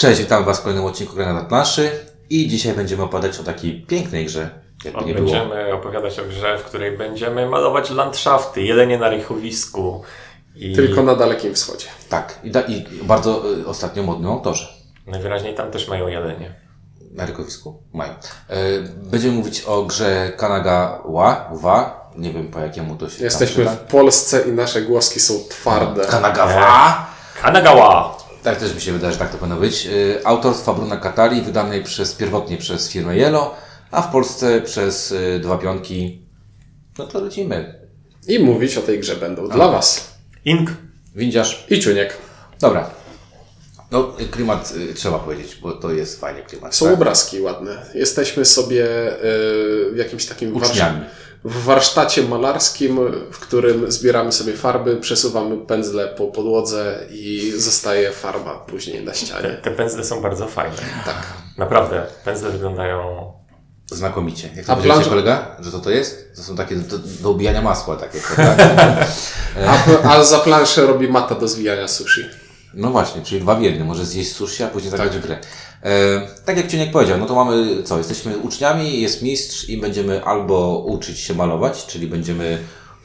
Cześć, witam Was w kolejnym odcinku Grania na planszy i dzisiaj będziemy opowiadać o takiej pięknej grze, jakby nie było. Będziemy opowiadać o grze, w której będziemy malować landszafty, jelenie na rychowisku. I Tylko na Dalekim Wschodzie. Tak, i, da, i bardzo y, ostatnio modnym autorze. najwyraźniej tam też mają jelenie. Na rykowisku? Mają. Y, będziemy mówić o grze Kanagawa, Wa, nie wiem po jakiemu to się Jesteśmy w Polsce i nasze głoski są twarde. Kanagawa! Kanagawa! Tak też mi się wydaje, że tak to powinno być. Y, Autorstwa Bruna Katari, wydanej przez, pierwotnie przez firmę Yellow, a w Polsce przez y, dwa pionki. No to lecimy. I mówić o tej grze będą dla Was. Ink. Windziarz. I Czuniek. Dobra. No, klimat y, trzeba powiedzieć, bo to jest fajnie klimat. Są tak? obrazki ładne. Jesteśmy sobie y, w jakimś takim warsz- Uczniami. W warsztacie malarskim, w którym zbieramy sobie farby, przesuwamy pędzle po podłodze i zostaje farba później na Te, ścianie. te pędzle są bardzo fajne. Tak. Naprawdę, pędzle wyglądają... Znakomicie. Jak to planż- kolega, że to to jest? To są takie do, do ubijania masła takie, prawda? A, a za planszę robi mata do zwijania sushi. No właśnie, czyli dwa w jednym. Może zjeść sushi, a później zagrać w grę. E, tak jak Ciuniek powiedział, no to mamy co? Jesteśmy uczniami, jest mistrz i będziemy albo uczyć się malować, czyli będziemy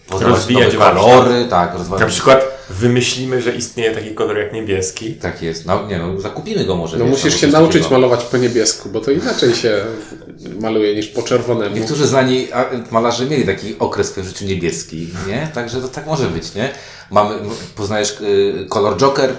poznawać Rozwijać nowe warsztat. kolory, tak, rozwijać. Na przykład wymyślimy, że istnieje taki kolor jak niebieski. Tak jest. No, nie no, zakupimy go może. No wiesz, musisz albo się nauczyć takiego. malować po niebiesku, bo to inaczej się maluje niż po czerwonemu. Niektórzy znani malarze mieli taki okres w swoim życiu niebieski, nie? Także to tak może być, nie? Mamy, poznajesz y, kolor Joker,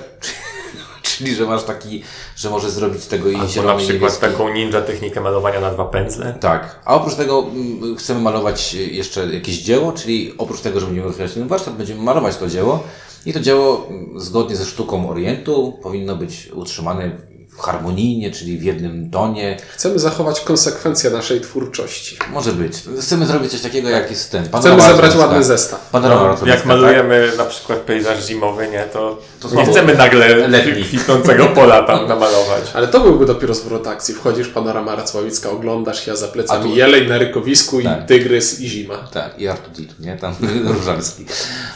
czyli że masz taki, że możesz zrobić z tego i Albo na zielony przykład niebieski. taką ninja technikę malowania na dwa pędzle. Tak. A oprócz tego mm, chcemy malować jeszcze jakieś dzieło, czyli oprócz tego, że będziemy rozwijać ten warsztat, będziemy malować to dzieło. I to dzieło mm, zgodnie ze sztuką Orientu powinno być utrzymane harmonijnie, czyli w jednym tonie. Chcemy zachować konsekwencje naszej twórczości. Może być. Chcemy zrobić coś takiego, jak jest ten. Chcemy zebrać ładny zestaw. Panorama No, jak malujemy na przykład pejzaż zimowy, nie, to, To nie chcemy nagle letni. kwitnącego pola tam namalować. Ale to byłby dopiero zwrot akcji. Wchodzisz, panorama Racławicka, oglądasz się, a za plecami A tu- jeleń na rykowisku Tak. i tygrys i zima. Tak, i Artur Ditu, nie? Tam Różalski.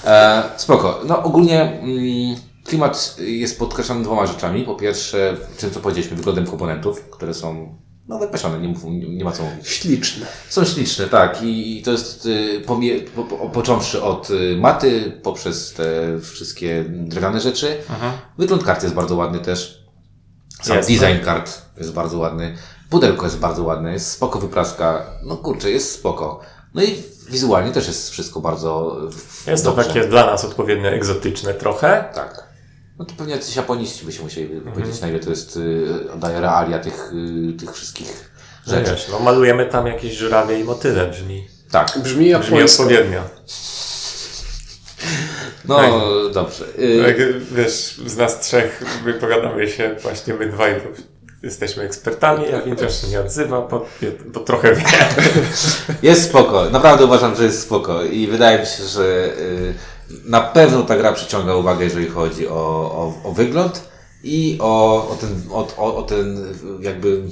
E, spoko. No ogólnie mm, klimat jest podkreślany dwoma rzeczami. Po pierwsze, tym co powiedzieliśmy, wyglądem komponentów, które są no wypasione, nie, nie, ma co mówić. Śliczne. Są śliczne, tak. I, to jest y, pomie, po, po, począwszy od y, maty, poprzez te wszystkie drewniane rzeczy. Wygląd kart jest bardzo ładny też. Sam Jest, design kart jest bardzo ładny. Pudełko jest bardzo ładne, jest spoko wypraska. No kurczę, jest spoko. No i wizualnie też jest wszystko bardzo y, Jest to dobrze. takie dla nas odpowiednio egzotyczne trochę. Tak. No to pewnie jacyś japoniści by się musieli powiedzieć, na ile to jest, y, oddaje realia tych, y, tych wszystkich Że rzeczy. wiesz, no, malujemy tam jakieś żurawie i motyle, brzmi, Tak. Brzmi brzmi odpowiednio. No Tak. dobrze. Y, Jak, wiesz, z nas trzech wypowiadamy się właśnie my dwaj, bo jesteśmy ekspertami, a Windziarz się nie odzywa, bo, bo trochę wie. Jest spoko, naprawdę uważam, że jest spoko i wydaje mi się, że na pewno ta gra przyciąga uwagę, jeżeli chodzi o, o, o wygląd i o, o, ten, o, o, o ten jakby,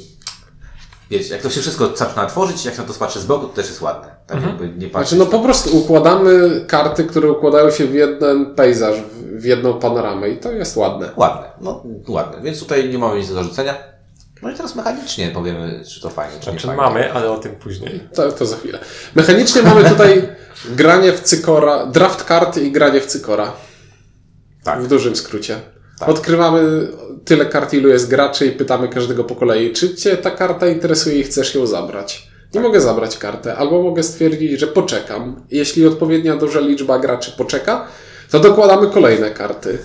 wiecie, jak to się wszystko zaczyna tworzyć, jak się na to patrzy z boku, to też jest ładne. Tak jakby nie. Znaczy, no po prostu układamy karty, które układają się w jeden pejzaż, w- jedną panoramę i to jest ładne. Ładne, no ładne, więc tutaj nie mamy nic do zarzucenia. No i teraz mechanicznie powiemy, czy to fajnie, czy nie Znaczy fajnie. mamy, ale o tym później. To, to za chwilę. Mechanicznie mamy tutaj granie w cykora, draft karty i granie w cykora. Tak. W dużym skrócie. Tak. Odkrywamy tyle kart, ilu jest graczy i pytamy każdego po kolei, czy Cię ta karta interesuje i chcesz ją zabrać. Nie mogę zabrać kartę, albo mogę stwierdzić, że poczekam. Jeśli odpowiednia duża liczba graczy poczeka, to dokładamy kolejne karty.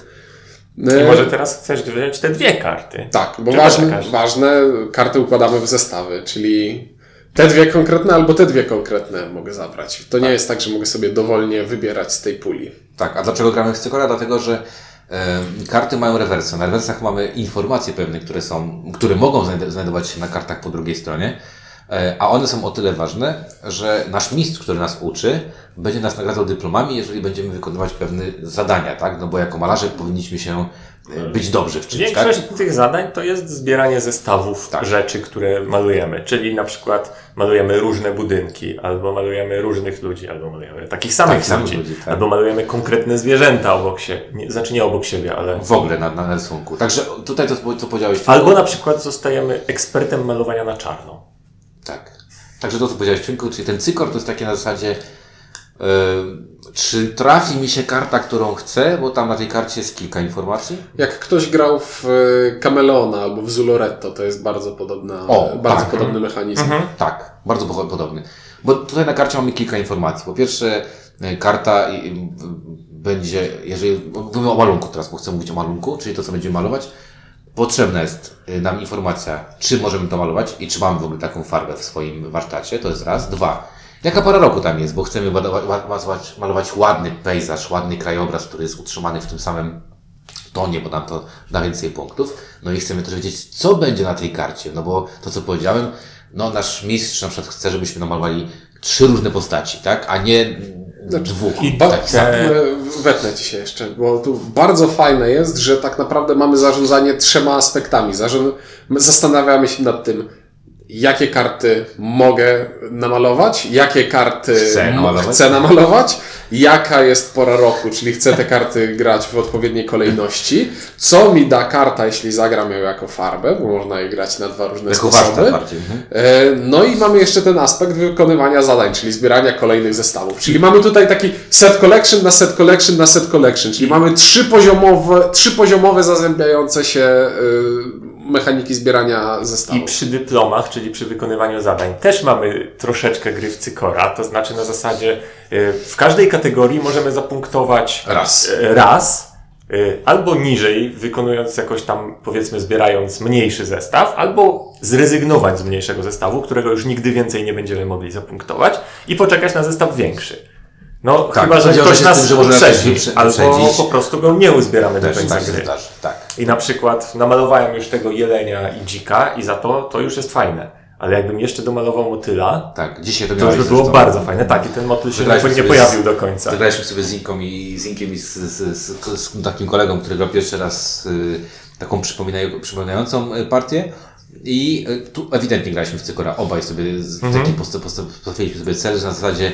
I E, może teraz chcesz wziąć te dwie karty. Tak, bo ważne, ważne, karty układamy w zestawy, czyli te dwie konkretne albo te dwie konkretne mogę zabrać. To nie jest tak, że mogę sobie dowolnie wybierać z tej puli. Tak, a dlaczego gramy w Cykora? Dlatego, że karty mają rewersy. Na rewersach mamy informacje pewne, które są, które mogą znajd- znajdować się na kartach po drugiej stronie, e, a one są o tyle ważne, że nasz mistrz, który nas uczy, będzie nas nagradzał dyplomami, jeżeli będziemy wykonywać pewne zadania, tak? No bo jako malarze powinniśmy się być dobrzy w czymś, Większość tak? tych zadań to jest zbieranie zestawów Tak. rzeczy, które malujemy. Czyli na przykład malujemy różne budynki, albo malujemy różnych ludzi, albo malujemy takich samych Tak, samych ludzi, ludzi, tak. albo malujemy konkretne zwierzęta obok siebie. Nie, znaczy nie obok siebie, ale. W ogóle na, na rysunku. Także tutaj to, co powiedziałeś. Albo na przykład zostajemy ekspertem malowania na czarno. Tak. Także to, co powiedziałeś, Czynku, czyli ten cykor to jest takie na zasadzie czy trafi mi się karta, którą chcę, bo tam na tej karcie jest kilka informacji. Jak ktoś grał w e, Cameleona albo w Zuloretto, to jest bardzo podobna, O, bardzo tak. podobny mechanizm. Tak, bardzo po- podobny. Bo tutaj na karcie mamy kilka informacji. Po pierwsze, e, karta będzie, jeżeli mówimy o malunku teraz, bo chcę mówić o malunku, czyli to, co będziemy malować, potrzebna jest e, nam informacja, czy możemy to malować i czy mamy w ogóle taką farbę w swoim warsztacie, to jest raz. Dwa, jaka pora roku tam jest, bo chcemy malować, malować, ładny pejzaż, ładny krajobraz, który jest utrzymany w tym samym tonie, bo nam to da więcej punktów. No i chcemy też wiedzieć, co będzie na tej karcie. No bo to, co powiedziałem, no nasz mistrz na przykład chce, żebyśmy namalowali trzy różne postaci, tak? A nie dwóch. i Ba- takich samych. e, Wetnę ci się jeszcze, bo tu bardzo fajne jest, że tak naprawdę mamy zarządzanie trzema aspektami. Zarząd... my Zastanawiamy się nad tym, jakie karty mogę namalować, jakie karty Chcę namalować. chcę namalować, jaka jest pora roku, czyli chcę te karty grać w odpowiedniej kolejności, co mi da karta, jeśli zagram ją jako farbę, bo można je grać na dwa różne Jako sposoby. bardziej. Mhm. E, No i mamy jeszcze ten aspekt wykonywania zadań, czyli zbierania kolejnych zestawów. Czyli mamy tutaj taki set collection na set collection na set collection, czyli mamy trzy poziomowe, trzy poziomowe zazębiające się y, mechaniki zbierania I zestawów. przy dyplomach, czyli przy wykonywaniu zadań, też mamy troszeczkę gry w cykora. To znaczy na zasadzie y, w każdej kategorii możemy zapunktować Raz. y, raz y, albo niżej, wykonując jakoś tam, powiedzmy, zbierając mniejszy zestaw, albo zrezygnować z mniejszego zestawu, którego już nigdy więcej nie będziemy mogli zapunktować i poczekać na zestaw większy. No, Tak, chyba, że ktoś nas tym, że albo po prostu go nie uzbieramy do Też końca tak gry. zdarzy. Tak. I na przykład namalowałem już tego jelenia i dzika i za to to już jest fajne. Ale jakbym jeszcze domalował motyla, Tak, dzisiaj to to już by było zresztą. bardzo fajne. Tak, i ten motyl się nie pojawił z- do końca. Zagraliśmy sobie z Inką i z Inkiem i z, z, z, takim kolegą, który grał pierwszy raz y, taką przypominają, przypominającą y, partię. I y, tu ewidentnie graliśmy w Cykora. Obaj sobie Mhm. taki post, post, postawiliśmy sobie cel, że na zasadzie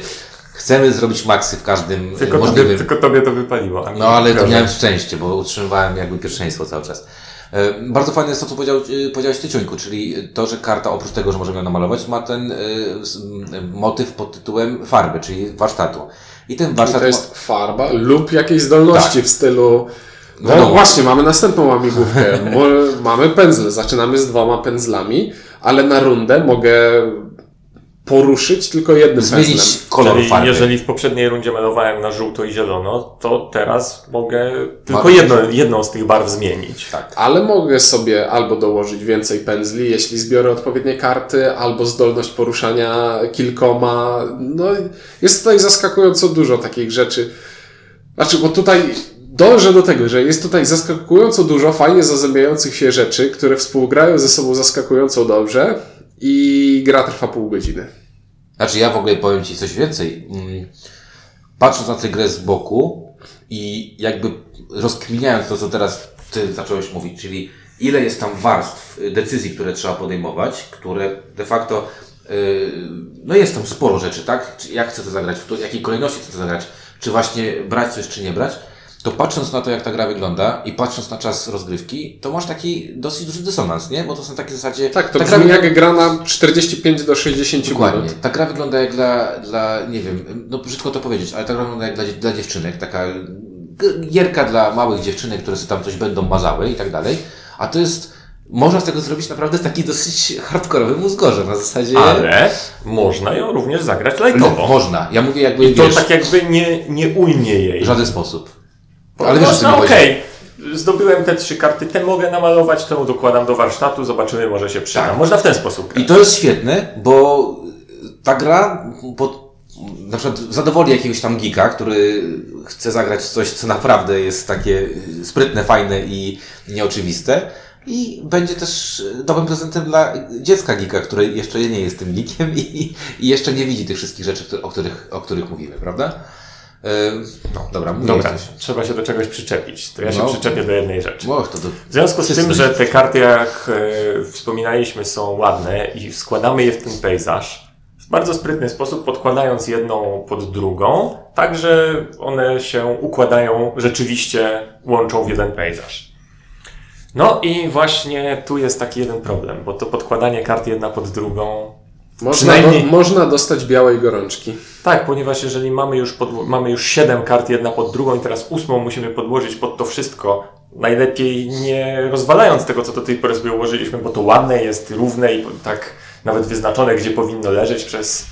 chcemy zrobić maksy w każdym y, Tylko możliwym... tobie, tylko tobie to wypaliło. No ale to miałem szczęście, bo utrzymywałem jakby pierwszeństwo cały czas. E, Bardzo fajne jest to, co powiedział, e, powiedziałeś Ty, Ciuńku, czyli to, że karta oprócz tego, że możemy ją namalować, ma ten e, m, motyw pod tytułem farby, czyli warsztatu. I ten warsztat to jest farba lub jakieś zdolności Tak. w stylu. No Wiadomo. właśnie, mamy następną łamigłówkę. Mamy pędzle. Zaczynamy z dwoma pędzlami, ale na rundę mogę poruszyć tylko jednym zmienić pędzlem. kolor Czyli farby. jeżeli w poprzedniej rundzie malowałem na żółto i zielono, to teraz mogę tylko jedno, jedną z tych barw zmienić. Tak. Ale mogę sobie albo dołożyć więcej pędzli, jeśli zbiorę odpowiednie karty, albo zdolność poruszania kilkoma. No, jest tutaj zaskakująco dużo takich rzeczy. Znaczy, bo tutaj dążę do tego, że jest tutaj zaskakująco dużo fajnie zazębiających się rzeczy, które współgrają ze sobą zaskakująco dobrze i gra trwa pół godziny. Znaczy ja w ogóle powiem Ci coś więcej. Mm, Patrząc na tę grę z boku i jakby rozkminiając to, co teraz Ty zacząłeś mówić, czyli ile jest tam warstw y, decyzji, które trzeba podejmować, które de facto, yy, no jest tam sporo rzeczy, tak? Jak chcę to zagrać, w jakiej kolejności chcę to zagrać, czy właśnie brać coś, czy nie brać, to patrząc na to, jak ta gra wygląda i patrząc na czas rozgrywki, to masz taki dosyć duży dysonans, nie? Bo to są takie w zasadzie... Tak, to ta gra brzmi wygląda- jak gra na 45 do 60 Dokładnie. minut. Ta gra wygląda jak dla, dla, nie wiem, no brzydko to powiedzieć, ale ta gra wygląda jak dla, dla dziewczynek, taka gierka dla małych dziewczynek, które sobie tam coś będą mazały i tak dalej. A to jest, można z tego zrobić naprawdę taki dosyć hardkorowy mózgorze, na zasadzie... Ale można ją również zagrać No, lajtowo. można. Ja mówię jakby, I to wiesz, tak jakby nie, nie ujmie jej. w żaden sposób. Ale Ale wiesz, o co można, mi chodzi. okej. Zdobyłem te trzy karty, te mogę namalować, tę dokładam do warsztatu, zobaczymy, może się przyda. Tak. Można w ten sposób grać. I to jest świetne, bo ta gra pod, na przykład zadowoli jakiegoś tam geeka, który chce zagrać w coś, co naprawdę jest takie sprytne, fajne i nieoczywiste. I będzie też dobrym prezentem dla dziecka geeka, które jeszcze nie jest tym geekiem i, i jeszcze nie widzi tych wszystkich rzeczy, o których, o których mówimy, prawda? E, no, dobra, Dobra, trzeba się do czegoś przyczepić. To ja się No. przyczepię do jednej rzeczy. Och, to do... W związku z tym, że te karty, jak e, wspominaliśmy, są ładne i składamy je w ten pejzaż w bardzo sprytny sposób, podkładając jedną pod drugą, tak że one się układają, rzeczywiście łączą w jeden pejzaż. No i właśnie tu jest taki jeden problem, bo to podkładanie kart jedna pod drugą Można, Przynajmniej- do, można dostać białej gorączki. Tak, ponieważ jeżeli mamy już, podło- mamy już 7 kart jedna pod drugą i teraz ósmą musimy podłożyć pod to wszystko, najlepiej nie rozwalając tego, co do tej pory sobie ułożyliśmy, bo to ładne jest, równe i tak nawet wyznaczone, gdzie powinno leżeć przez,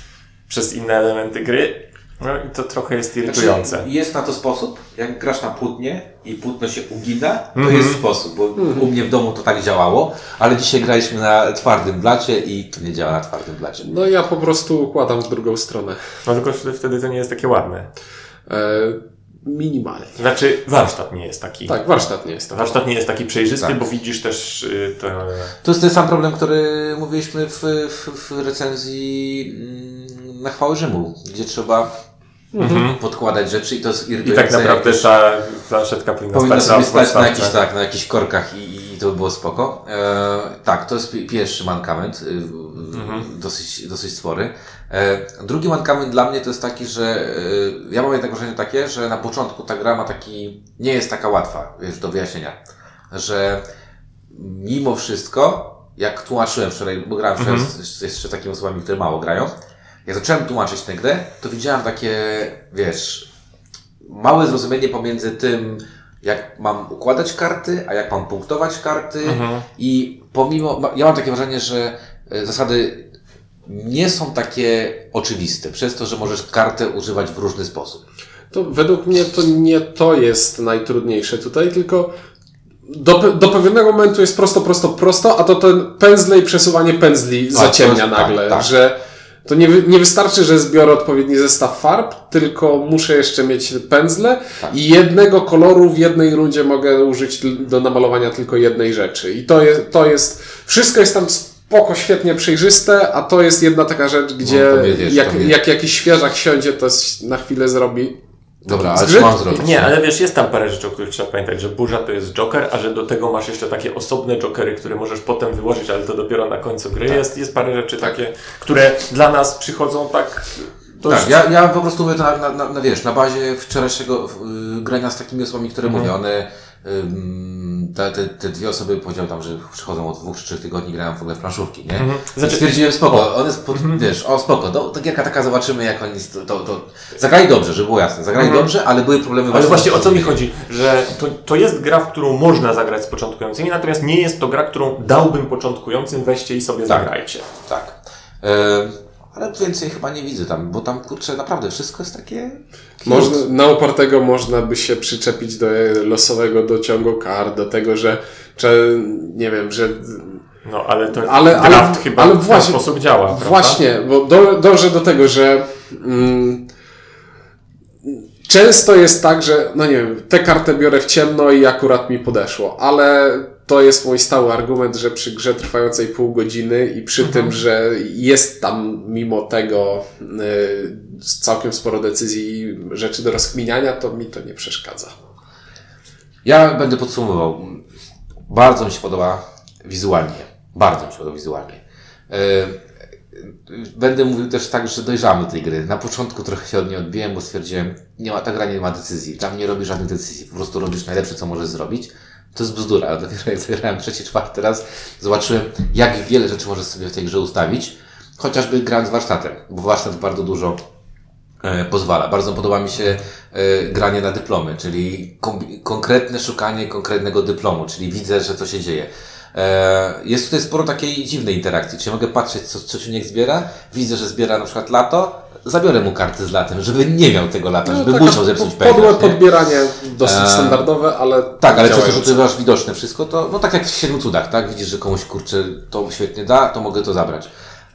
przez inne elementy gry. No i to trochę jest irytujące. Znaczy, jest na to sposób, jak grasz na płótnie i płótno się ugina, to Mhm. jest sposób, bo u mnie w domu to tak działało, ale dzisiaj graliśmy na twardym blacie i to nie działa na twardym blacie. No ja po prostu układam w drugą stronę. No tylko wtedy- to nie jest takie ładne. E, minimalnie. Znaczy, warsztat nie jest taki. Tak, warsztat nie jest taki. Warsztat nie jest taki przejrzysty, Tak. bo widzisz też y, te... To jest ten sam problem, który mówiliśmy w, w, w recenzji mm, na chwały Rzymu, gdzie trzeba podkładać rzeczy i to jest I irytujące. tak naprawdę ta planszetka powinna, Powinno stać sobie stać na jakichś, tak, na jakichś korkach i, i to by było spoko. E, tak, to jest pi- pierwszy mankament, y, Mhm. dosyć, dosyć spory. E, drugi mankament dla mnie to jest taki, że y, ja mam jednak wrażenie takie, że na początku ta gra ma taki, nie jest taka łatwa, wiesz, do wyjaśnienia. Że mimo wszystko, jak tłumaczyłem wczoraj, bo grałem wczoraj Mhm. z, z jeszcze takimi osobami, które mało grają, jak zacząłem tłumaczyć tę grę, to widziałem takie, wiesz, małe zrozumienie pomiędzy tym, jak mam układać karty, a jak mam punktować karty. Mhm. I pomimo, ja mam takie wrażenie, że e, zasady nie są takie oczywiste, przez to, że możesz kartę używać w różny sposób. To według mnie to nie to jest najtrudniejsze tutaj, tylko do, do pewnego momentu jest prosto, prosto, prosto, a to ten pędzle i przesuwanie pędzli to zaciemnia jest- nagle, tak, tak. że to nie, nie wystarczy, że zbiorę odpowiedni zestaw farb, tylko muszę jeszcze mieć pędzle Tak. i jednego koloru w jednej rundzie mogę użyć do namalowania tylko jednej rzeczy. I to jest, to jest wszystko jest tam spoko, świetnie przejrzyste, a to jest jedna taka rzecz, gdzie No, jak, jak jakiś świeżak siądzie, to na chwilę zrobi Dobra, ale co mam zrobić? Nie, ale wiesz, jest tam parę rzeczy, o których trzeba pamiętać, że burza to jest joker, a że do tego masz jeszcze takie osobne jokery, które możesz potem wyłożyć, ale to dopiero na końcu gry. Jest, jest parę rzeczy takie, które dla nas przychodzą tak dość... Tak, ja, ja po prostu mówię to na, na, na, na, wiesz, na bazie wczorajszego y, grania z takimi osobami, które Mhm. mówię, one, te, te, te dwie osoby powiedział tam, że przychodzą od dwóch czy trzech tygodni, grają w ogóle w planszówki, nie? Mhm. I Znaczy- stwierdziłem, spoko, one, spo, wiesz, o spoko, to, to gierka taka, zobaczymy jak oni, to, to, to zagrali dobrze, żeby było jasne, zagrali dobrze, ale były problemy Ale właśnie o co mi chodzi, że to, to jest gra, w którą można zagrać z początkującymi, natomiast nie jest to gra, którą dałbym początkującym, weźcie i sobie Tak. zagrajcie. Tak. Ale więcej chyba nie widzę tam, bo tam, kurczę, naprawdę wszystko jest takie... Można, na upartego można by się przyczepić do losowego dociągu kart, do tego, że, że nie wiem, że No, ale to Ale- ale- draft chyba ale w ten właśnie- sposób działa, prawda? właśnie, bo do, dążę do tego, że mm, często jest tak, że no nie wiem, tę kartę biorę w ciemno i akurat mi podeszło, ale to jest mój stały argument, że przy grze trwającej pół godziny i przy tym, że jest tam mimo tego y, całkiem sporo decyzji i rzeczy do rozkminiania, to mi to nie przeszkadza. Ja będę podsumował. Bardzo mi się podoba wizualnie. Bardzo mi się podoba wizualnie. E, Będę mówił też tak, że dojrzałem do tej gry. Na początku trochę się od niej odbiłem, bo stwierdziłem, nie ma, ta gra nie ma decyzji. Tam nie robi żadnych decyzji. Po prostu robisz najlepsze, co możesz zrobić. To jest bzdura. Ale dopiero jak zagrałem trzeci, czwarty raz, zobaczyłem, jak wiele rzeczy możesz sobie w tej grze ustawić. Chociażby grając warsztatem, bo warsztat bardzo dużo e, pozwala. Bardzo podoba mi się e, granie na dyplomy, czyli konkretne szukanie konkretnego dyplomu, czyli widzę, że co się dzieje. E, Jest tutaj sporo takiej dziwnej interakcji, czyli mogę patrzeć, co, co człowiek zbiera, widzę, że zbiera na przykład lato, zabiorę mu karty z latem, żeby nie miał tego lata, żeby taka musiał zepsuć po- Podłe nie? podbieranie dosyć Eee, standardowe, ale Tak, ale przez to, że ty masz widoczne wszystko, to no tak jak w Siedmiu Cudach, tak? Widzisz, że komuś kurczę to świetnie da, to mogę to zabrać.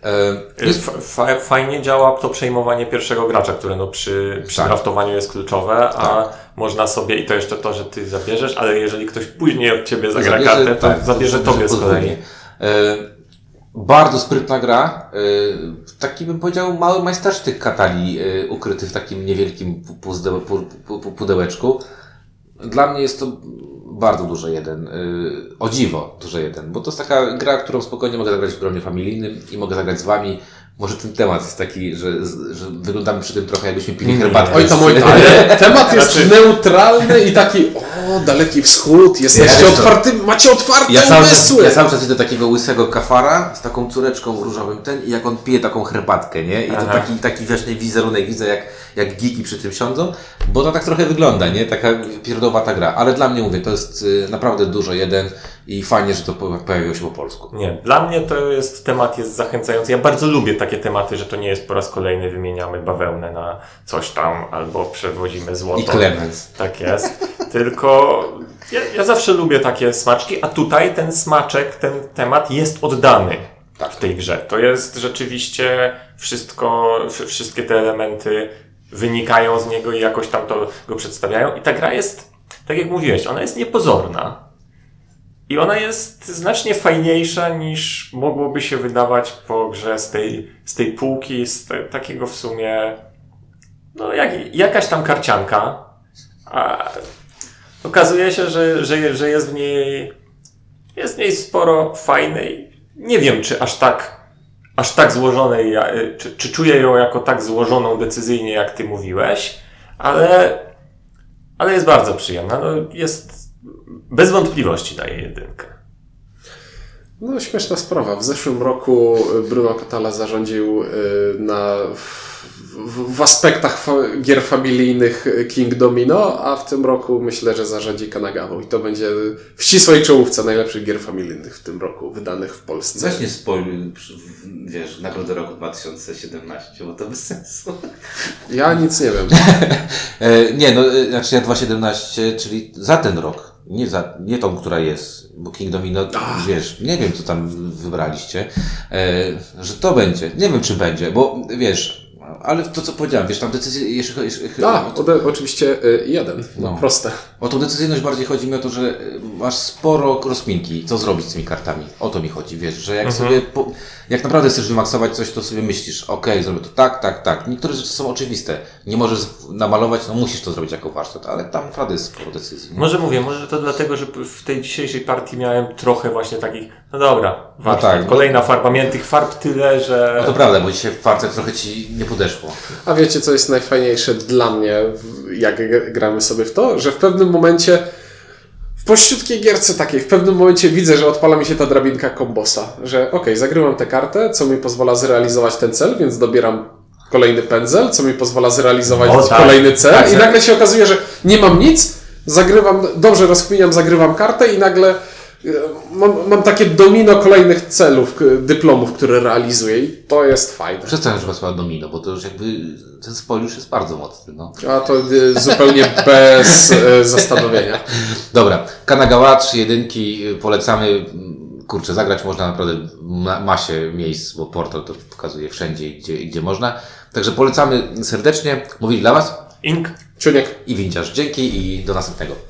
E, fajnie działa to przejmowanie pierwszego gracza, które no przy, przy Tak. draftowaniu jest kluczowe, a można sobie, i to jeszcze to, że ty zabierzesz, ale jeżeli ktoś później od ciebie zagra kartę, to tak, zabierze tobie z kolei. E, Bardzo sprytna gra. y, Taki bym powiedział mały majstersztyk katali ukryty w takim niewielkim pudełeczku. Dla mnie jest to bardzo duże jeden. y, O dziwo duże jeden, bo to jest taka gra, którą spokojnie mogę zagrać w gronie familijnym i mogę zagrać z wami. Może ten temat jest taki, że, że wyglądamy przy tym trochę jakbyśmy pili Nie. herbatkę. Oj tam, oj tam. Ale temat jest Znaczy- neutralny i taki, o, daleki wschód, jesteście Ja- otwarty, macie otwarte Ja cały, czas, umysły. ja cały czas widzę takiego łysego kafara z taką córeczką w różowym ten i jak on pije taką herbatkę, nie? I to Aha. taki, taki właśnie wizerunek widzę, jak, jak geeki przy tym siądzą, bo to tak trochę wygląda, nie? Taka pierdowata gra. Ale dla mnie, mówię, to jest y, naprawdę dużo jeden i fajnie, że to po- pojawiło się po polsku. Nie, dla mnie to jest, temat jest zachęcający. Ja bardzo lubię takie tematy, że to nie jest po raz kolejny wymieniamy bawełnę na coś tam, albo przewozimy złoto. I Clemens. Tak jest. Tylko ja, ja zawsze lubię takie smaczki, a tutaj ten smaczek, ten temat jest oddany w tej grze. To jest rzeczywiście wszystko, wszy- wszystkie te elementy wynikają z niego i jakoś tam to go przedstawiają. I ta gra jest, tak jak mówiłeś, ona jest niepozorna. I ona jest znacznie fajniejsza niż mogłoby się wydawać po grze z tej, z tej półki, z te, takiego w sumie, no jak, jakaś tam karcianka, a okazuje się, że, że, że jest w niej, jest w niej sporo fajnej. Nie wiem, czy aż tak, aż tak złożonej, czy, czy czuję ją jako tak złożoną decyzyjnie, jak ty mówiłeś, ale, ale jest bardzo przyjemna. No, jest, bez wątpliwości daje jedynkę. No, śmieszna sprawa. W zeszłym roku Bruno Catala zarządził y, na, w, w aspektach fa gier familijnych King Domino, a w tym roku myślę, że zarządzi Kanagawą. I to będzie w ścisłej czołówce najlepszych gier familijnych w tym roku, wydanych w Polsce. Weź nie spoiluj, wiesz, Nagrodę Roku 2017, bo to bez sensu. Ja nic nie wiem. E, nie, no, e, znaczy ja 2.17, czyli za ten rok. Nie, za, nie tą, która jest, bo King Domino, wiesz, nie wiem, co tam wybraliście, e, że to będzie. Nie wiem, czy będzie, bo wiesz, ale to, co powiedziałem, wiesz, tam decyzje, chodzi... jeśli- A, ode, oczywiście y, jeden. No, No. proste. O tą decyzyjność bardziej chodzi mi o to, że y, masz sporo rozkminki, co zrobić z tymi kartami. O to mi chodzi, wiesz, że jak sobie, po, jak naprawdę chcesz wymaksować coś, to sobie myślisz, okej, zrobię to tak, tak, tak. Niektóre rzeczy są oczywiste. Nie możesz namalować, no musisz to zrobić jako warsztat, ale tam naprawdę jest sporo decyzji. nie? Może mówię, może to dlatego, że w tej dzisiejszej partii miałem trochę właśnie takich, no dobra, warsztat, tak, no. kolejna farba, miałem tych farb tyle, że... No to prawda, bo dzisiaj w farce trochę ci nie podeszło. A wiecie, co jest najfajniejsze dla mnie, jak gramy sobie w to? Że w pewnym momencie, w pościutkiej gierce takiej, w pewnym momencie widzę, że odpala mi się ta drabinka kombosa. Że okej, zagrywam tę kartę, co mi pozwala zrealizować ten cel, więc dobieram kolejny pędzel, co mi pozwala zrealizować O, tak. kolejny cel. Tak, I nagle się okazuje, że nie mam nic, zagrywam, dobrze rozkminiam, zagrywam kartę i nagle mam, mam takie domino kolejnych celów, dyplomów, które realizuję i to jest fajne. Przestań używać słowa domino, bo to już jakby ten spoil już jest bardzo mocny, no. A to y, zupełnie bez y, zastanowienia. Dobra, Kanagawa, trzy jedynki, y, polecamy. Kurczę, zagrać można naprawdę masie miejsc, bo portal to pokazuje wszędzie, gdzie, gdzie można. Także polecamy serdecznie. Mówili dla Was Ink Czuniek. i Windziarz. Dzięki i do następnego.